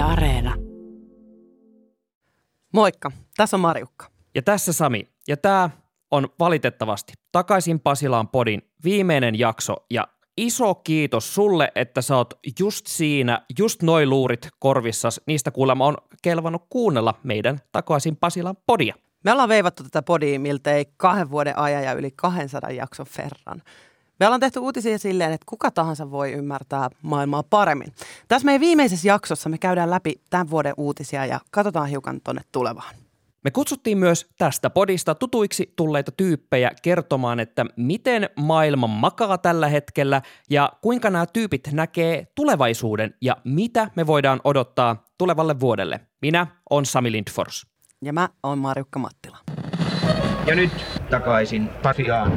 Yle Areena. Moikka, tässä on Marjukka. Ja tässä Sami. Ja tämä on valitettavasti Takaisin Pasilaan podin viimeinen jakso ja iso kiitos sulle, että sä oot just siinä, just noin luurit korvissas. Niistä kuulemma on kelvannut kuunnella meidän Takaisin Pasilaan podia. Me ollaan veivattu tätä podia miltei kahden vuoden ajan ja yli 200 jakson verran. Me ollaan tehty uutisia silleen, että kuka tahansa voi ymmärtää maailmaa paremmin. Tässä meidän viimeisessä jaksossa me käydään läpi tämän vuoden uutisia ja katsotaan hiukan tonne tulevaan. Me kutsuttiin myös tästä podista tutuiksi tulleita tyyppejä kertomaan, että miten maailma makaa tällä hetkellä ja kuinka nämä tyypit näkee tulevaisuuden ja mitä me voidaan odottaa tulevalle vuodelle. Minä on Sami Lindfors. Ja mä oon Marjukka Mattila. Ja nyt takaisin Pasiaan.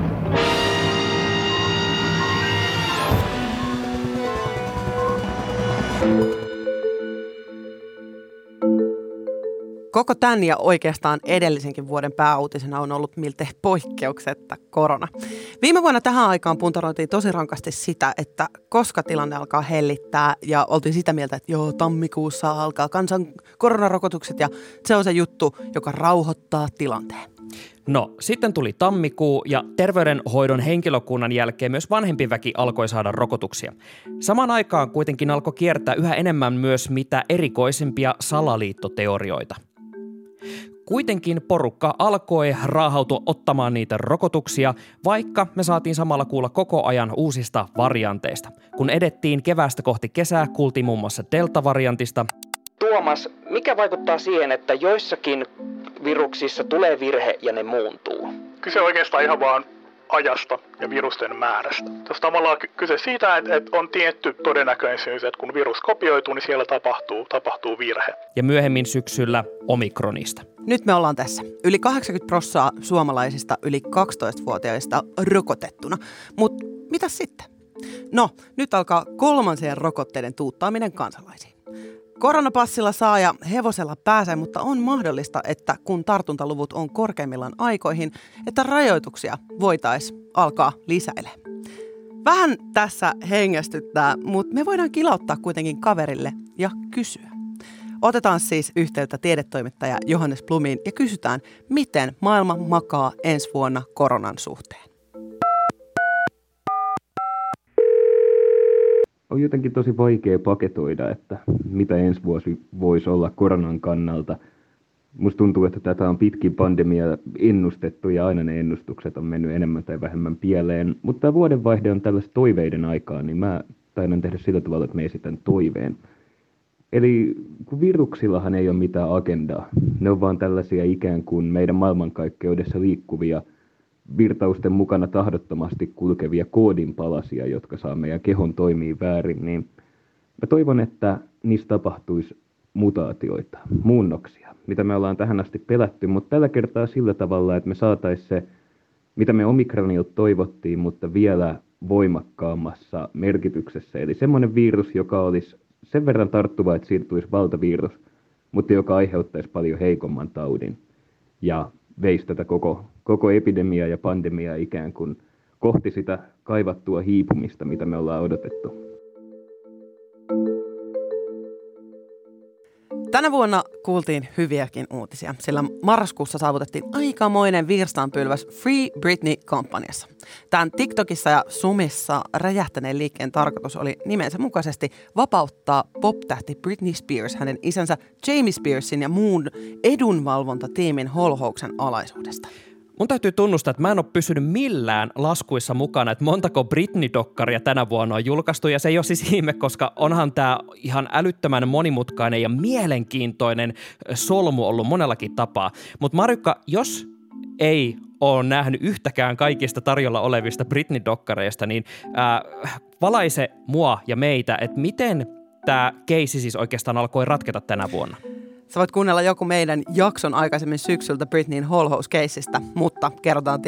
Koko tämän ja oikeastaan edellisenkin vuoden pääuutisena on ollut miltei poikkeuksetta korona. Viime vuonna tähän aikaan puntaroitiin tosi rankasti sitä, että koska tilanne alkaa hellittää ja oltiin sitä mieltä, että joo, tammikuussa alkaa kansan koronarokotukset ja se on se juttu, joka rauhoittaa tilanteen. No, sitten tuli tammikuu ja terveydenhoidon henkilökunnan jälkeen myös vanhempi väki alkoi saada rokotuksia. Samaan aikaan kuitenkin alkoi kiertää yhä enemmän myös mitä erikoisempia salaliittoteorioita. Kuitenkin porukka alkoi raahautua ottamaan niitä rokotuksia, vaikka me saatiin samalla kuulla koko ajan uusista varianteista. Kun edettiin kevästä kohti kesää, kuultiin muun muassa delta-variantista. Tuomas, mikä vaikuttaa siihen, että joissakin viruksissa tulee virhe ja ne muuntuu? Kyse oikeastaan ihan vaan ajasta ja virusten määrästä. Tässä tavallaan kyse siitä, että, että on tietty todennäköisyys, että kun virus kopioituu, niin siellä tapahtuu, tapahtuu virhe. Ja myöhemmin syksyllä omikronista. Nyt me ollaan tässä. Yli 80 prossaa suomalaisista yli 12-vuotiaista rokotettuna. Mutta mitä sitten? No, nyt alkaa kolmansien rokotteiden tuuttaaminen kansalaisiin. Koronapassilla saa ja hevosella pääsee, mutta on mahdollista, että kun tartuntaluvut on korkeimmillaan aikoihin, että rajoituksia voitaisiin alkaa lisäile. Vähän tässä hengästyttää, mutta me voidaan kilauttaa kuitenkin kaverille ja kysyä. Otetaan siis yhteyttä tiedetoimittaja Johannes Blumiin ja kysytään, miten maailma makaa ensi vuonna koronan suhteen. On jotenkin tosi vaikea paketoida, että mitä ensi vuosi voisi olla koronan kannalta. Musta tuntuu, että tätä on pitkin pandemia ennustettu ja aina ne ennustukset on mennyt enemmän tai vähemmän pieleen. Mutta tämä vuodenvaihde on tällaista toiveiden aikaa, niin mä taidan tehdä sillä tavalla, että me esitän toiveen. Eli kun viruksillahan ei ole mitään agendaa. Ne on vaan tällaisia ikään kuin meidän maailmankaikkeudessa liikkuvia – virtausten mukana tahdottomasti kulkevia koodinpalasia, jotka saa meidän kehon toimii väärin, niin mä toivon, että niistä tapahtuisi mutaatioita, muunnoksia, mitä me ollaan tähän asti pelätty, mutta tällä kertaa sillä tavalla, että me saataisiin se, mitä me omikronilta toivottiin, mutta vielä voimakkaammassa merkityksessä. Eli semmoinen virus, joka olisi sen verran tarttuva, että siirtyisi valtavirus, mutta joka aiheuttaisi paljon heikomman taudin. Ja veisi tätä koko, koko epidemiaa ja pandemiaa ikään kuin kohti sitä kaivattua hiipumista, mitä me ollaan odotettu. Tänä vuonna kuultiin hyviäkin uutisia, sillä marraskuussa saavutettiin aikamoinen virstanpylväs Free Britney-kampanjassa. Tämän TikTokissa ja Sumissa räjähtäneen liikkeen tarkoitus oli nimensä mukaisesti vapauttaa pop-tähti Britney Spears hänen isänsä Jamie Spearsin ja muun edunvalvontatiimin holhouksen alaisuudesta. Mun täytyy tunnustaa, että mä en ole pysynyt millään laskuissa mukana, että montako Britney-dokkaria tänä vuonna on julkaistu, ja se ei ole siis ihme, koska onhan tämä ihan älyttömän monimutkainen ja mielenkiintoinen solmu ollut monellakin tapaa. Mutta Marjukka, jos ei ole nähnyt yhtäkään kaikista tarjolla olevista Britney-dokkareista, niin äh, valaise mua ja meitä, että miten tämä keisi siis oikeastaan alkoi ratketa tänä vuonna. Sä voit kuunnella joku meidän jakson aikaisemmin syksyltä Britneyn holhouse-keissistä, mutta kerrotaan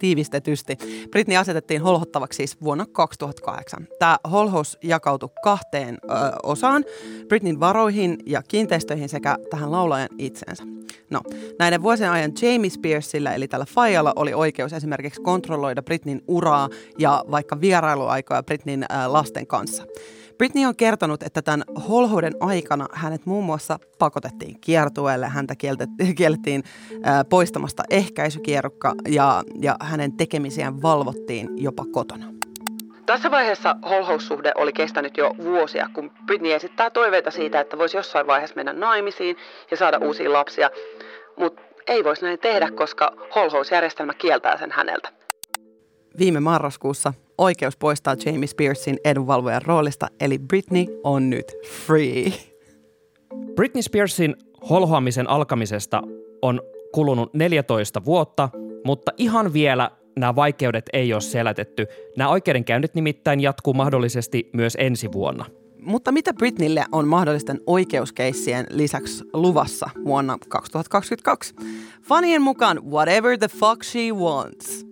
tiivistetysti. Britney asetettiin holhottavaksi siis vuonna 2008. Tämä holhous jakautui kahteen ö, osaan, Britneyn varoihin ja kiinteistöihin sekä tähän laulajan itsensä. No, näiden vuosien ajan Jamie Spearsilla, eli tällä Fajalla, oli oikeus esimerkiksi kontrolloida Britneyn uraa ja vaikka vierailuaikoja Britneyn ö, lasten kanssa. Britney on kertonut, että tämän holhouden aikana hänet muun muassa pakotettiin kiertueelle, häntä kiellettiin poistamasta ehkäisykierrukka ja, ja hänen tekemisiään valvottiin jopa kotona. Tässä vaiheessa holhoussuhde oli kestänyt jo vuosia, kun Britney esittää toiveita siitä, että voisi jossain vaiheessa mennä naimisiin ja saada uusia lapsia. Mutta ei voisi näin tehdä, koska holhousjärjestelmä kieltää sen häneltä. Viime marraskuussa oikeus poistaa Jamie Spearsin edunvalvojan roolista, eli Britney on nyt free. Britney Spearsin holhoamisen alkamisesta on kulunut 14 vuotta, mutta ihan vielä nämä vaikeudet ei ole selätetty. Nämä oikeudenkäynnit nimittäin jatkuu mahdollisesti myös ensi vuonna. Mutta mitä Britneylle on mahdollisten oikeuskeissien lisäksi luvassa vuonna 2022? Fanien mukaan whatever the fuck she wants.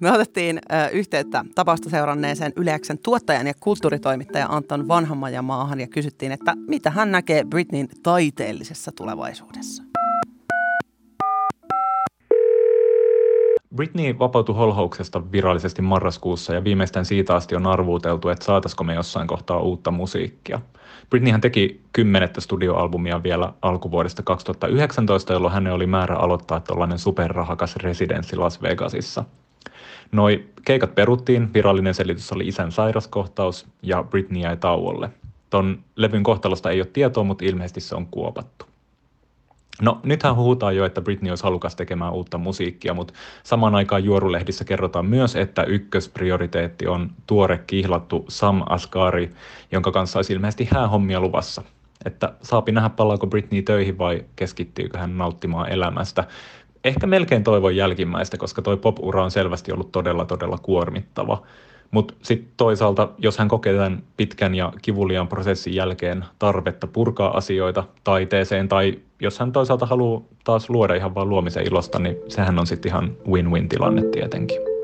Me otettiin yhteyttä tapausta seuranneeseen Yleäksen tuottajan ja kulttuuritoimittaja Anton Vanhammaja maahan ja kysyttiin, että mitä hän näkee Britneyn taiteellisessa tulevaisuudessa. Britney vapautui holhouksesta virallisesti marraskuussa ja viimeistään siitä asti on arvuuteltu, että saataisiko me jossain kohtaa uutta musiikkia. Britneyhän teki kymmenettä studioalbumia vielä alkuvuodesta 2019, jolloin hänen oli määrä aloittaa tällainen superrahakas residenssi Las Vegasissa. Noi keikat peruttiin, virallinen selitys oli isän sairaskohtaus ja Britney jäi tauolle. Ton levyn kohtalosta ei ole tietoa, mutta ilmeisesti se on kuopattu. No nythän huhutaan jo, että Britney olisi halukas tekemään uutta musiikkia, mutta samaan aikaan juorulehdissä kerrotaan myös, että ykkösprioriteetti on tuore kihlattu Sam Asghari, jonka kanssa olisi ilmeisesti häähommia luvassa. Että saapi nähdä palaako Britney töihin vai keskittyykö hän nauttimaan elämästä. Ehkä melkein toivon jälkimmäistä, koska toi pop-ura on selvästi ollut todella todella kuormittava. Mutta sitten toisaalta, jos hän kokee tämän pitkän ja kivuliaan prosessin jälkeen tarvetta purkaa asioita taiteeseen, tai jos hän toisaalta haluaa taas luoda ihan vain luomisen ilosta, niin sehän on sitten ihan win-win tilanne tietenkin.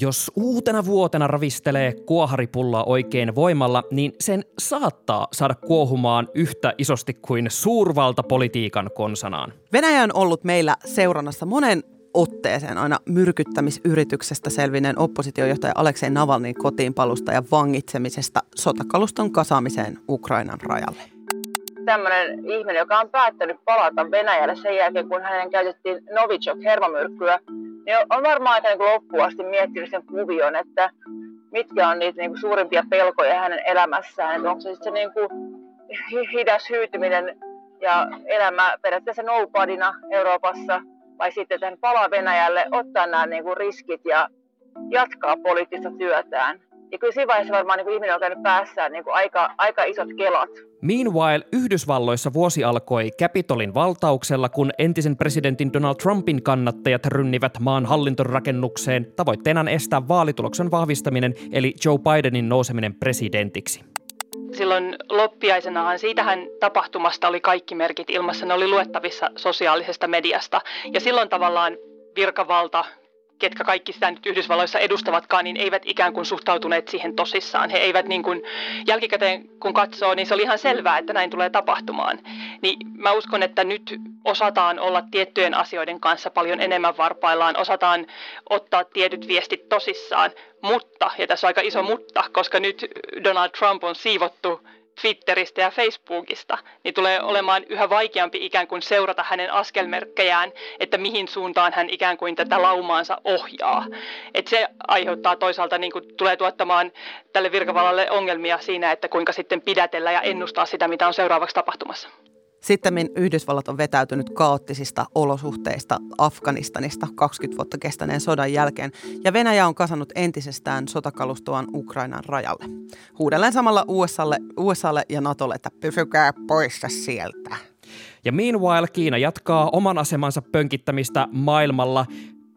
Jos uutena vuotena ravistelee kuoharipullaa oikein voimalla, niin sen saattaa saada kuohumaan yhtä isosti kuin suurvaltapolitiikan konsanaan. Venäjä on ollut meillä seurannassa monen otteeseen aina myrkyttämisyrityksestä selvineen oppositiojohtaja Aleksei Navalnin kotiinpalusta ja vangitsemisesta sotakaluston kasaamiseen Ukrainan rajalle. Tämmöinen ihminen, joka on päättänyt palata Venäjälle sen jälkeen, kun hänen käytettiin Novichok-hermomyrkkyä, niin on varmaan aika niin loppuun asti miettinyt sen kuvion, että mitkä on niitä niin kuin suurimpia pelkoja hänen elämässään. Että onko se sitten se niin kuin hidas hyytyminen ja elämä periaatteessa nobodyna Euroopassa – vai sitten että hän palaa Venäjälle, ottaa nämä niin kuin riskit ja jatkaa poliittista työtään. Ja kyllä siinä vaiheessa varmaan niin kuin ihminen on käynyt päässään niin kuin aika, aika isot kelat. Meanwhile, Yhdysvalloissa vuosi alkoi Capitolin valtauksella, kun entisen presidentin Donald Trumpin kannattajat rynnivät maan hallintorakennukseen tavoitteenaan estää vaalituloksen vahvistaminen eli Joe Bidenin nouseminen presidentiksi silloin loppiaisenahan siitähän tapahtumasta oli kaikki merkit ilmassa. Ne oli luettavissa sosiaalisesta mediasta. Ja silloin tavallaan virkavalta ketkä kaikki sitä nyt Yhdysvalloissa edustavatkaan, niin eivät ikään kuin suhtautuneet siihen tosissaan. He eivät niin kuin, jälkikäteen kun katsoo, niin se oli ihan selvää, että näin tulee tapahtumaan. Niin mä uskon, että nyt osataan olla tiettyjen asioiden kanssa paljon enemmän varpaillaan, osataan ottaa tietyt viestit tosissaan, mutta, ja tässä on aika iso mutta, koska nyt Donald Trump on siivottu Twitteristä ja Facebookista, niin tulee olemaan yhä vaikeampi ikään kuin seurata hänen askelmerkkejään, että mihin suuntaan hän ikään kuin tätä laumaansa ohjaa. Et se aiheuttaa toisaalta, niin kuin tulee tuottamaan tälle virkavallalle ongelmia siinä, että kuinka sitten pidätellä ja ennustaa sitä, mitä on seuraavaksi tapahtumassa. Sitten Yhdysvallat on vetäytynyt kaoottisista olosuhteista Afganistanista 20 vuotta kestäneen sodan jälkeen, ja Venäjä on kasannut entisestään sotakalustoaan Ukrainan rajalle. Huudellen samalla USAlle, USAlle ja Natolle, että pysykää poissa sieltä. Ja meanwhile Kiina jatkaa oman asemansa pönkittämistä maailmalla,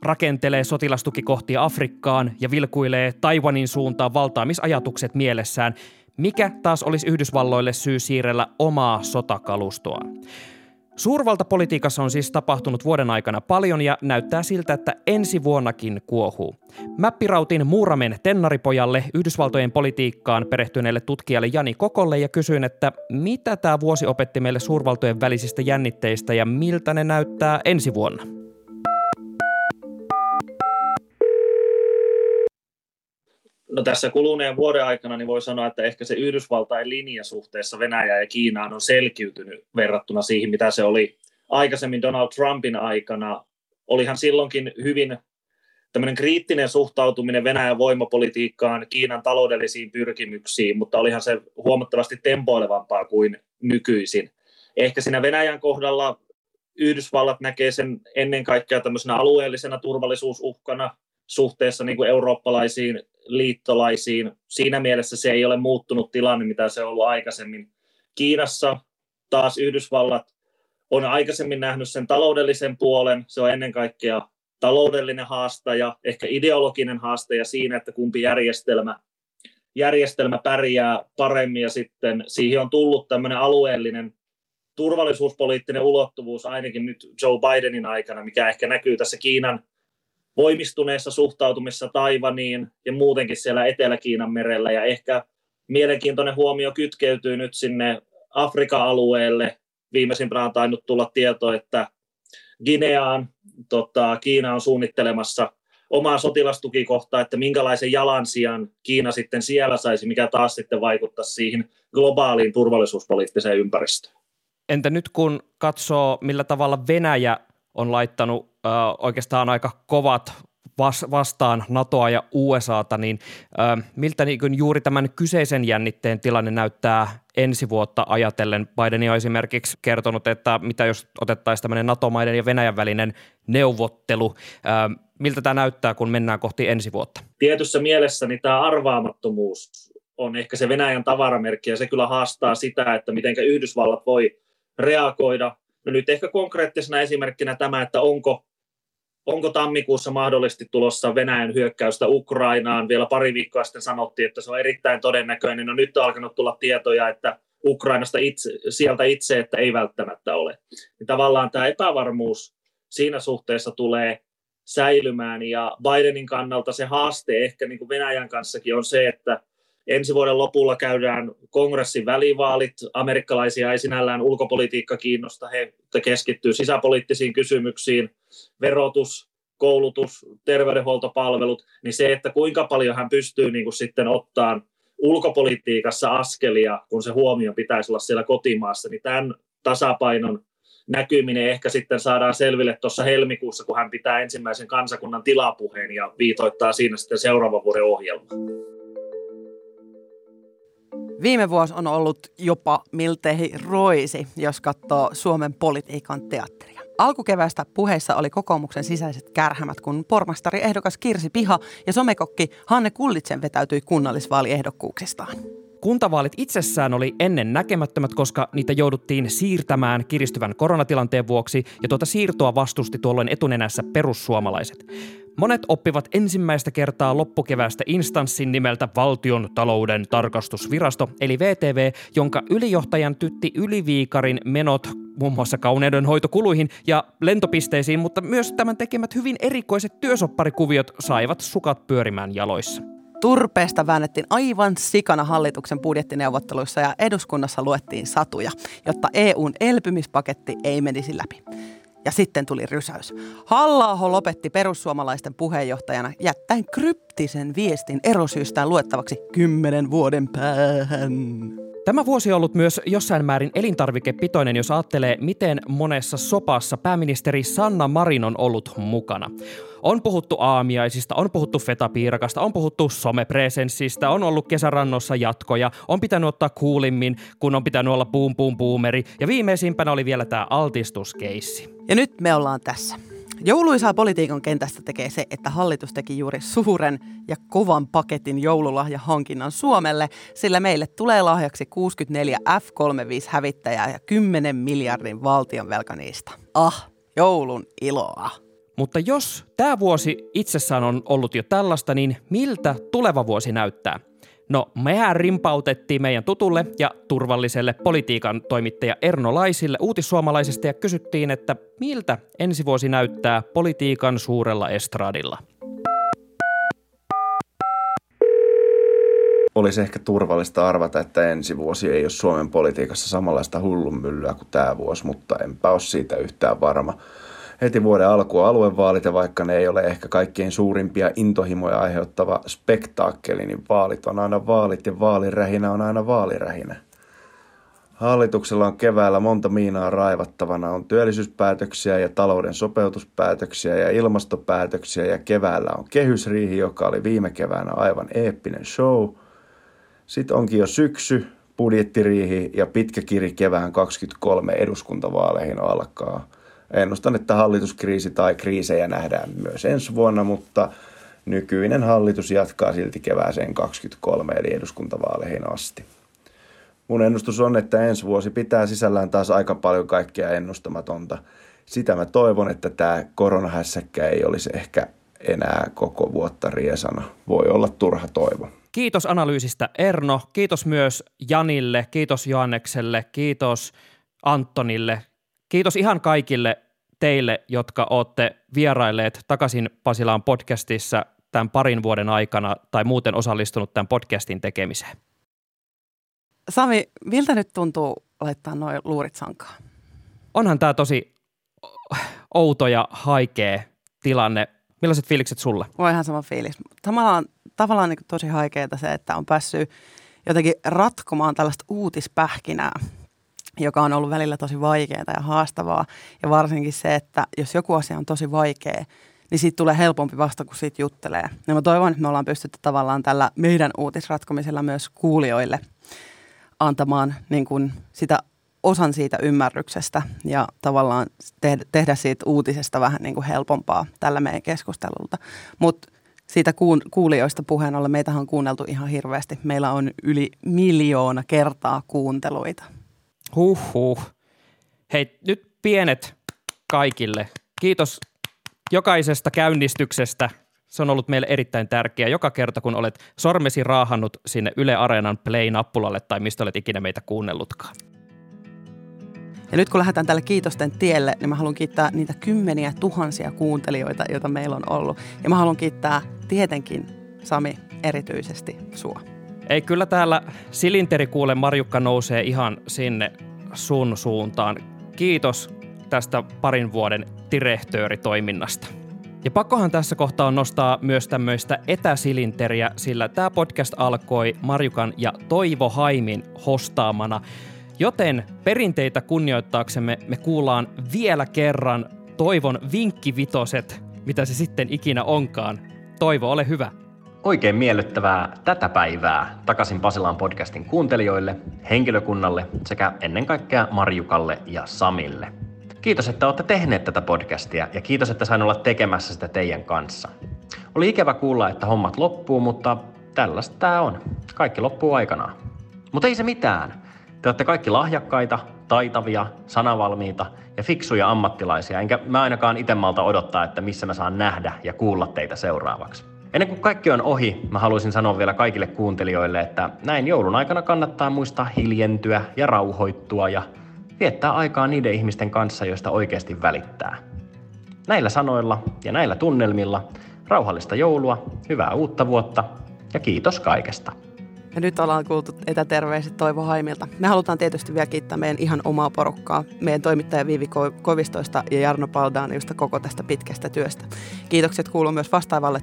rakentelee sotilastukikohtia Afrikkaan ja vilkuilee Taiwanin suuntaan valtaamisajatukset mielessään – mikä taas olisi Yhdysvalloille syy siirrellä omaa sotakalustoa. Suurvaltapolitiikassa on siis tapahtunut vuoden aikana paljon ja näyttää siltä, että ensi vuonnakin kuohuu. Mäppirautin Muuramen tennaripojalle Yhdysvaltojen politiikkaan perehtyneelle tutkijalle Jani Kokolle ja kysyin, että mitä tämä vuosi opetti meille suurvaltojen välisistä jännitteistä ja miltä ne näyttää ensi vuonna. No tässä kuluneen vuoden aikana niin voi sanoa, että ehkä se Yhdysvaltain linja suhteessa Venäjään ja Kiinaan on selkiytynyt verrattuna siihen, mitä se oli aikaisemmin Donald Trumpin aikana. Olihan silloinkin hyvin tämmöinen kriittinen suhtautuminen Venäjän voimapolitiikkaan, Kiinan taloudellisiin pyrkimyksiin, mutta olihan se huomattavasti tempoilevampaa kuin nykyisin. Ehkä siinä Venäjän kohdalla Yhdysvallat näkee sen ennen kaikkea tämmöisenä alueellisena turvallisuusuhkana suhteessa niin kuin eurooppalaisiin liittolaisiin. Siinä mielessä se ei ole muuttunut tilanne, mitä se on ollut aikaisemmin. Kiinassa taas Yhdysvallat on aikaisemmin nähnyt sen taloudellisen puolen. Se on ennen kaikkea taloudellinen haastaja, ehkä ideologinen haastaja siinä, että kumpi järjestelmä, järjestelmä pärjää paremmin ja sitten siihen on tullut tämmöinen alueellinen turvallisuuspoliittinen ulottuvuus ainakin nyt Joe Bidenin aikana, mikä ehkä näkyy tässä Kiinan voimistuneessa suhtautumisessa Taivaniin ja muutenkin siellä Etelä-Kiinan merellä ja ehkä mielenkiintoinen huomio kytkeytyy nyt sinne Afrikan alueelle. Viimeisimpänä on tainnut tulla tieto, että Gineaan tota, Kiina on suunnittelemassa omaa sotilastukikohtaa, että minkälaisen jalansijan Kiina sitten siellä saisi, mikä taas sitten vaikuttaa siihen globaaliin turvallisuuspoliittiseen ympäristöön. Entä nyt kun katsoo, millä tavalla Venäjä on laittanut oikeastaan aika kovat vas- vastaan NATOa ja USAta, niin äh, miltä niin juuri tämän kyseisen jännitteen tilanne näyttää ensi vuotta ajatellen? Biden on esimerkiksi kertonut, että mitä jos otettaisiin tämmöinen NATO-maiden ja Venäjän välinen neuvottelu, äh, miltä tämä näyttää, kun mennään kohti ensi vuotta? Tietyssä mielessä niin tämä arvaamattomuus on ehkä se Venäjän tavaramerkki, ja se kyllä haastaa sitä, että miten Yhdysvallat voi reagoida. No nyt ehkä konkreettisena esimerkkinä tämä, että onko onko tammikuussa mahdollisesti tulossa Venäjän hyökkäystä Ukrainaan? Vielä pari viikkoa sitten sanottiin, että se on erittäin todennäköinen. No nyt on alkanut tulla tietoja, että Ukrainasta itse, sieltä itse, että ei välttämättä ole. Niin tavallaan tämä epävarmuus siinä suhteessa tulee säilymään ja Bidenin kannalta se haaste ehkä niin kuin Venäjän kanssakin on se, että Ensi vuoden lopulla käydään kongressin välivaalit. Amerikkalaisia ei sinällään ulkopolitiikka kiinnosta. He keskittyy sisäpoliittisiin kysymyksiin, verotus, koulutus, terveydenhuoltopalvelut, niin se, että kuinka paljon hän pystyy niin kuin sitten ottaa ulkopolitiikassa askelia, kun se huomio pitäisi olla siellä kotimaassa, niin tämän tasapainon näkyminen ehkä sitten saadaan selville tuossa helmikuussa, kun hän pitää ensimmäisen kansakunnan tilapuheen ja viitoittaa siinä sitten seuraavan vuoden ohjelmaa. Viime vuosi on ollut jopa miltei roisi, jos katsoo Suomen politiikan teatteria. Alkukevästä puheissa oli kokoomuksen sisäiset kärhämät, kun pormastari ehdokas Kirsi Piha ja somekokki Hanne Kullitsen vetäytyi kunnallisvaaliehdokkuuksistaan. Kuntavaalit itsessään oli ennen näkemättömät, koska niitä jouduttiin siirtämään kiristyvän koronatilanteen vuoksi, ja tuota siirtoa vastusti tuolloin etunenässä perussuomalaiset. Monet oppivat ensimmäistä kertaa loppukevästä instanssin nimeltä Valtion talouden tarkastusvirasto, eli VTV, jonka ylijohtajan tytti Yliviikarin menot muun muassa kauneudenhoitokuluihin ja lentopisteisiin, mutta myös tämän tekemät hyvin erikoiset työsopparikuviot saivat sukat pyörimään jaloissa. Turpeesta väännettiin aivan sikana hallituksen budjettineuvotteluissa ja eduskunnassa luettiin satuja, jotta EUn elpymispaketti ei menisi läpi. Ja sitten tuli rysäys. halla lopetti perussuomalaisten puheenjohtajana jättäen kryptisen viestin erosyystään luettavaksi kymmenen vuoden päähän. Tämä vuosi on ollut myös jossain määrin elintarvikepitoinen, jos ajattelee, miten monessa sopassa pääministeri Sanna Marin on ollut mukana. On puhuttu aamiaisista, on puhuttu fetapiirakasta, on puhuttu somepresenssistä, on ollut kesärannossa jatkoja, on pitänyt ottaa kuulimmin, kun on pitänyt olla boom boom boomeri ja viimeisimpänä oli vielä tämä altistuskeissi. Ja nyt me ollaan tässä. Jouluisaa politiikan kentästä tekee se, että hallitus teki juuri suuren ja kovan paketin joululahjahankinnan Suomelle, sillä meille tulee lahjaksi 64 F-35 hävittäjää ja 10 miljardin valtion velka niistä. Ah, joulun iloa. Mutta jos tämä vuosi itsessään on ollut jo tällaista, niin miltä tuleva vuosi näyttää? No, mehän rimpautettiin meidän tutulle ja turvalliselle politiikan toimittaja Erno Laisille uutissuomalaisesta ja kysyttiin, että miltä ensi vuosi näyttää politiikan suurella estradilla. Olisi ehkä turvallista arvata, että ensi vuosi ei ole Suomen politiikassa samanlaista hullunmyllyä kuin tämä vuosi, mutta enpä ole siitä yhtään varma heti vuoden alku aluevaalit ja vaikka ne ei ole ehkä kaikkein suurimpia intohimoja aiheuttava spektaakkeli, niin vaalit on aina vaalit ja vaalirähinä on aina vaalirähinä. Hallituksella on keväällä monta miinaa raivattavana. On työllisyyspäätöksiä ja talouden sopeutuspäätöksiä ja ilmastopäätöksiä ja keväällä on kehysriihi, joka oli viime keväänä aivan eeppinen show. Sitten onkin jo syksy, budjettiriihi ja pitkä kiri kevään 23 eduskuntavaaleihin alkaa. Ennustan, että hallituskriisi tai kriisejä nähdään myös ensi vuonna, mutta nykyinen hallitus jatkaa silti kevääseen 23 eli eduskuntavaaleihin asti. Mun ennustus on, että ensi vuosi pitää sisällään taas aika paljon kaikkea ennustamatonta. Sitä mä toivon, että tämä koronahässäkkä ei olisi ehkä enää koko vuotta riesana. Voi olla turha toivo. Kiitos analyysistä Erno, kiitos myös Janille, kiitos Joannekselle, kiitos Antonille, kiitos ihan kaikille teille, jotka olette vierailleet takaisin Pasilaan podcastissa tämän parin vuoden aikana tai muuten osallistunut tämän podcastin tekemiseen. Sami, miltä nyt tuntuu laittaa noin luurit sankaan? Onhan tämä tosi outo ja haikea tilanne. Millaiset fiilikset sulle? Voi ihan sama fiilis. Tavallaan, tavallaan niin tosi haikeaa se, että on päässyt jotenkin ratkomaan tällaista uutispähkinää, joka on ollut välillä tosi vaikeaa ja haastavaa. Ja varsinkin se, että jos joku asia on tosi vaikea, niin siitä tulee helpompi vasta, kun siitä juttelee. Ja mä toivon, että me ollaan pystytty tavallaan tällä meidän uutisratkomisella myös kuulijoille – antamaan niin kuin sitä osan siitä ymmärryksestä ja tavallaan tehdä, siitä uutisesta vähän niin kuin helpompaa tällä meidän keskustelulta. Mutta siitä kuulijoista puheen ollen, meitähän on kuunneltu ihan hirveästi. Meillä on yli miljoona kertaa kuunteluita. Huhhuh. Hei, nyt pienet kaikille. Kiitos jokaisesta käynnistyksestä se on ollut meille erittäin tärkeää joka kerta, kun olet sormesi raahannut sinne Yle Areenan play-nappulalle tai mistä olet ikinä meitä kuunnellutkaan. Ja nyt kun lähdetään tälle kiitosten tielle, niin mä haluan kiittää niitä kymmeniä tuhansia kuuntelijoita, joita meillä on ollut. Ja mä haluan kiittää tietenkin, Sami, erityisesti sua. Ei, kyllä täällä silinterikuule Marjukka nousee ihan sinne sun suuntaan. Kiitos tästä parin vuoden direhtööritoiminnasta. Ja pakkohan tässä kohtaa on nostaa myös tämmöistä etäsilinteriä, sillä tämä podcast alkoi Marjukan ja Toivo Haimin hostaamana. Joten perinteitä kunnioittaaksemme me kuullaan vielä kerran Toivon vinkkivitoset, mitä se sitten ikinä onkaan. Toivo, ole hyvä. Oikein miellyttävää tätä päivää takaisin Pasilaan podcastin kuuntelijoille, henkilökunnalle sekä ennen kaikkea Marjukalle ja Samille. Kiitos, että olette tehneet tätä podcastia ja kiitos, että sain olla tekemässä sitä teidän kanssa. Oli ikävä kuulla, että hommat loppuu, mutta tällaista tämä on. Kaikki loppuu aikanaan. Mutta ei se mitään. Te olette kaikki lahjakkaita, taitavia, sanavalmiita ja fiksuja ammattilaisia, enkä mä ainakaan itse malta odottaa, että missä mä saan nähdä ja kuulla teitä seuraavaksi. Ennen kuin kaikki on ohi, mä haluaisin sanoa vielä kaikille kuuntelijoille, että näin joulun aikana kannattaa muistaa hiljentyä ja rauhoittua ja viettää aikaa niiden ihmisten kanssa, joista oikeasti välittää. Näillä sanoilla ja näillä tunnelmilla rauhallista joulua, hyvää uutta vuotta ja kiitos kaikesta. Ja nyt ollaan kuultu etäterveiset Toivo Haimilta. Me halutaan tietysti vielä kiittää meidän ihan omaa porukkaa, meidän toimittaja Viivi Kovistoista ja Jarno Paldaanista koko tästä pitkästä työstä. Kiitokset kuuluu myös vastaavalle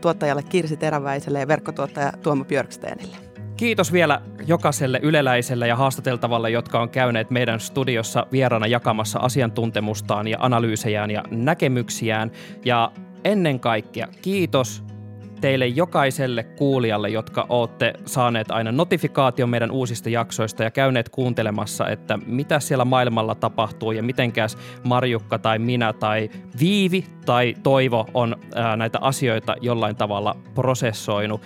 tuottajalle Kirsi Teräväiselle ja verkkotuottaja Tuomo Björksteenille. Kiitos vielä jokaiselle yleläiselle ja haastateltavalle, jotka on käyneet meidän studiossa vieraana jakamassa asiantuntemustaan ja analyysejään ja näkemyksiään. Ja ennen kaikkea kiitos teille jokaiselle kuulijalle, jotka olette saaneet aina notifikaation meidän uusista jaksoista ja käyneet kuuntelemassa, että mitä siellä maailmalla tapahtuu ja mitenkäs Marjukka tai minä tai Viivi tai Toivo on näitä asioita jollain tavalla prosessoinut.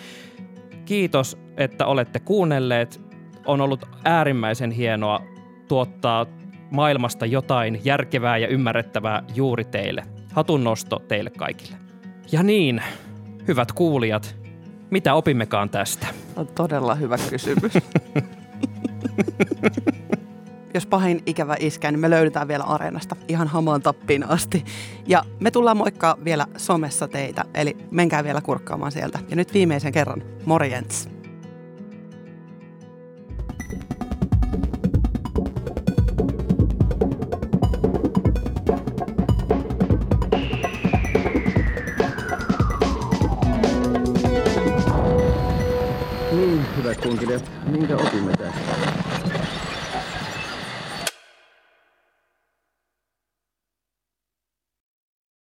Kiitos, että olette kuunnelleet. On ollut äärimmäisen hienoa tuottaa maailmasta jotain järkevää ja ymmärrettävää juuri teille. Hatun nosto teille kaikille. Ja niin, hyvät kuulijat, mitä opimmekaan tästä? On todella hyvä kysymys. jos pahin ikävä iskää, niin me löydetään vielä areenasta ihan hamaan tappiin asti. Ja me tullaan moikkaa vielä somessa teitä, eli menkää vielä kurkkaamaan sieltä. Ja nyt viimeisen kerran, morjens!